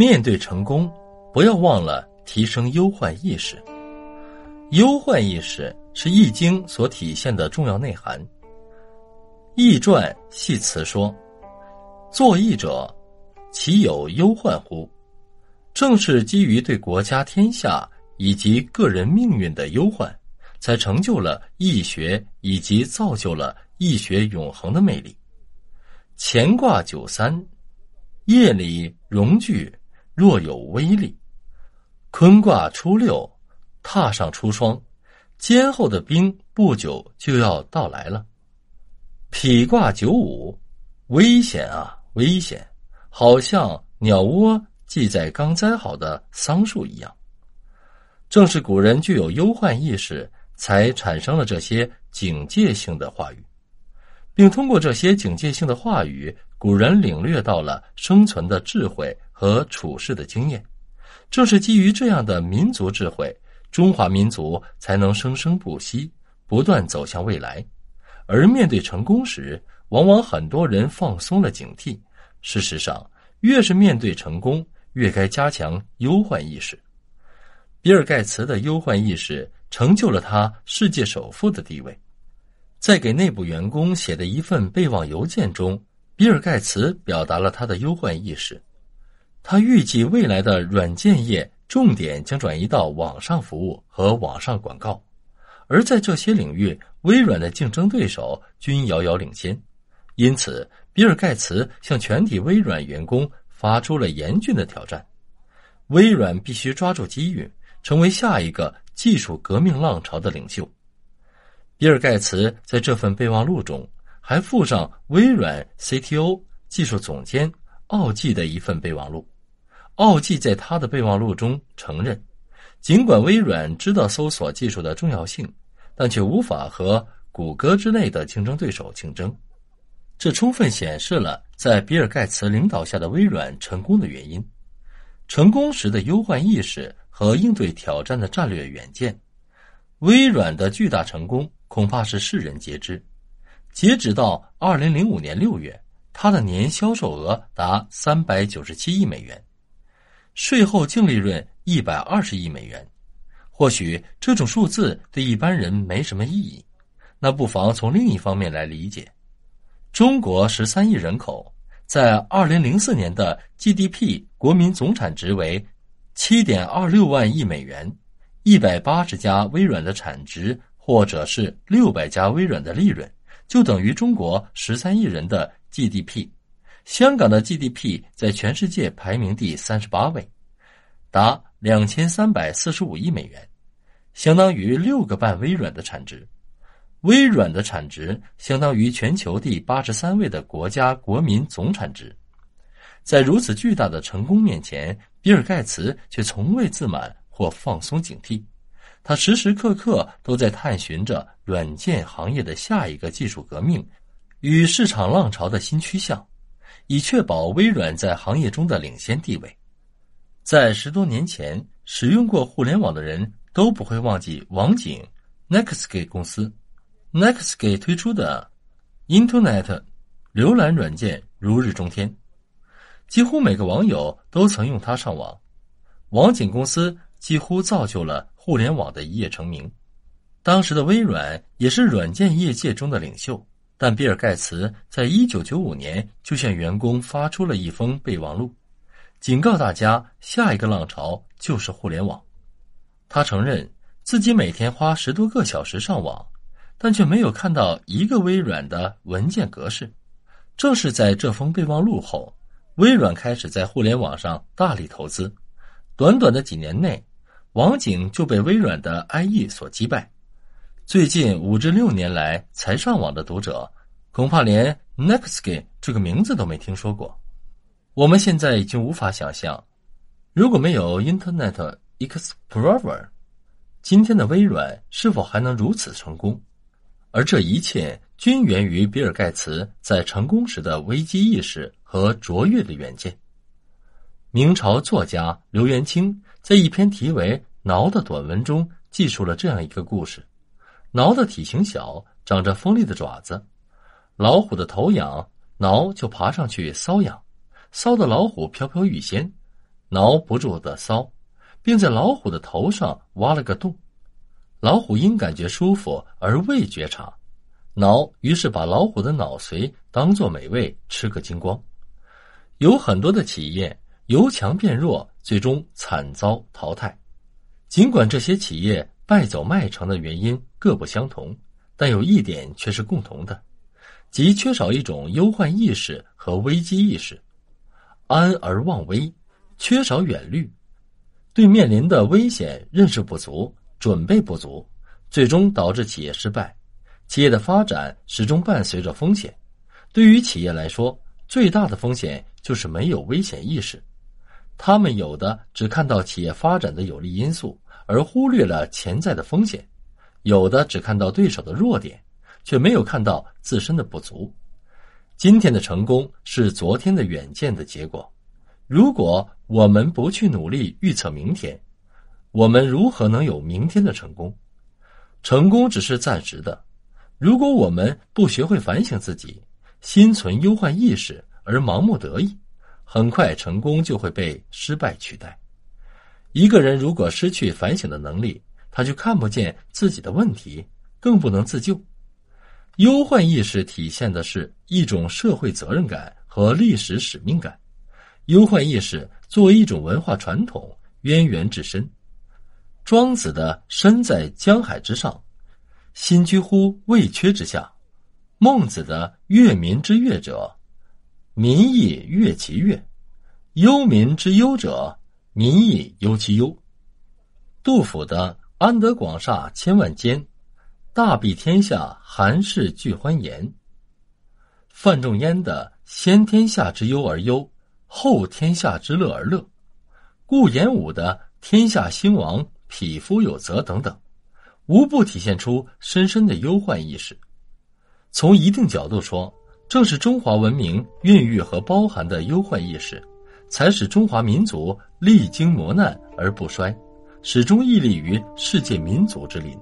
面对成功，不要忘了提升忧患意识。忧患意识是《易经》所体现的重要内涵。《易传》系辞说：“作易者，其有忧患乎？”正是基于对国家天下以及个人命运的忧患，才成就了易学，以及造就了易学永恒的魅力。乾卦九三，夜里容具。若有威力，坤卦初六，踏上初霜，肩后的冰不久就要到来了。否卦九五，危险啊，危险！好像鸟窝系在刚栽好的桑树一样。正是古人具有忧患意识，才产生了这些警戒性的话语，并通过这些警戒性的话语，古人领略到了生存的智慧。和处事的经验，正是基于这样的民族智慧，中华民族才能生生不息，不断走向未来。而面对成功时，往往很多人放松了警惕。事实上，越是面对成功，越该加强忧患意识。比尔·盖茨的忧患意识成就了他世界首富的地位。在给内部员工写的一份备忘邮件中，比尔·盖茨表达了他的忧患意识。他预计未来的软件业重点将转移到网上服务和网上广告，而在这些领域，微软的竞争对手均遥遥领先。因此，比尔·盖茨向全体微软员工发出了严峻的挑战：微软必须抓住机遇，成为下一个技术革命浪潮的领袖。比尔·盖茨在这份备忘录中还附上微软 CTO、技术总监奥季的一份备忘录。奥季在他的备忘录中承认，尽管微软知道搜索技术的重要性，但却无法和谷歌之类的竞争对手竞争。这充分显示了在比尔·盖茨领导下的微软成功的原因：成功时的忧患意识和应对挑战的战略远见。微软的巨大成功恐怕是世人皆知。截止到二零零五年六月，它的年销售额达三百九十七亿美元。税后净利润一百二十亿美元，或许这种数字对一般人没什么意义，那不妨从另一方面来理解：中国十三亿人口，在二零零四年的 GDP 国民总产值为七点二六万亿美元，一百八十家微软的产值，或者是六百家微软的利润，就等于中国十三亿人的 GDP。香港的 GDP 在全世界排名第三十八位，达两千三百四十五亿美元，相当于六个半微软的产值。微软的产值相当于全球第八十三位的国家国民总产值。在如此巨大的成功面前，比尔·盖茨却从未自满或放松警惕，他时时刻刻都在探寻着软件行业的下一个技术革命与市场浪潮的新趋向。以确保微软在行业中的领先地位。在十多年前，使用过互联网的人都不会忘记网景 Nextgate 公司。Nextgate 推出的 Internet 浏览软件如日中天，几乎每个网友都曾用它上网。网景公司几乎造就了互联网的一夜成名。当时的微软也是软件业界中的领袖。但比尔·盖茨在一九九五年就向员工发出了一封备忘录，警告大家下一个浪潮就是互联网。他承认自己每天花十多个小时上网，但却没有看到一个微软的文件格式。正是在这封备忘录后，微软开始在互联网上大力投资。短短的几年内，网景就被微软的 IE 所击败。最近五至六年来才上网的读者，恐怕连 Nextgate 这个名字都没听说过。我们现在已经无法想象，如果没有 Internet Explorer，今天的微软是否还能如此成功？而这一切均源于比尔·盖茨在成功时的危机意识和卓越的远见。明朝作家刘元清在一篇题为《挠》的短文中记述了这样一个故事。挠的体型小，长着锋利的爪子。老虎的头痒，挠就爬上去搔痒，搔得老虎飘飘欲仙。挠不住的骚，并在老虎的头上挖了个洞。老虎因感觉舒服而未觉察，挠于是把老虎的脑髓当作美味吃个精光。有很多的企业由强变弱，最终惨遭淘汰。尽管这些企业败走麦城的原因各不相同，但有一点却是共同的，即缺少一种忧患意识和危机意识，安而忘危，缺少远虑，对面临的危险认识不足、准备不足，最终导致企业失败。企业的发展始终伴随着风险，对于企业来说，最大的风险就是没有危险意识，他们有的只看到企业发展的有利因素。而忽略了潜在的风险，有的只看到对手的弱点，却没有看到自身的不足。今天的成功是昨天的远见的结果。如果我们不去努力预测明天，我们如何能有明天的成功？成功只是暂时的。如果我们不学会反省自己，心存忧患意识而盲目得意，很快成功就会被失败取代。一个人如果失去反省的能力，他就看不见自己的问题，更不能自救。忧患意识体现的是一种社会责任感和历史使命感。忧患意识作为一种文化传统，渊源至深。庄子的“身在江海之上，心居乎未缺之下”，孟子的“乐民之乐者，民亦乐其乐，忧民之忧者”。民亦忧其忧。杜甫的“安得广厦千万间，大庇天下寒士俱欢颜。”范仲淹的“先天下之忧而忧，后天下之乐而乐。”顾炎武的“天下兴亡，匹夫有责”等等，无不体现出深深的忧患意识。从一定角度说，正是中华文明孕育和包含的忧患意识。才使中华民族历经磨难而不衰，始终屹立于世界民族之林。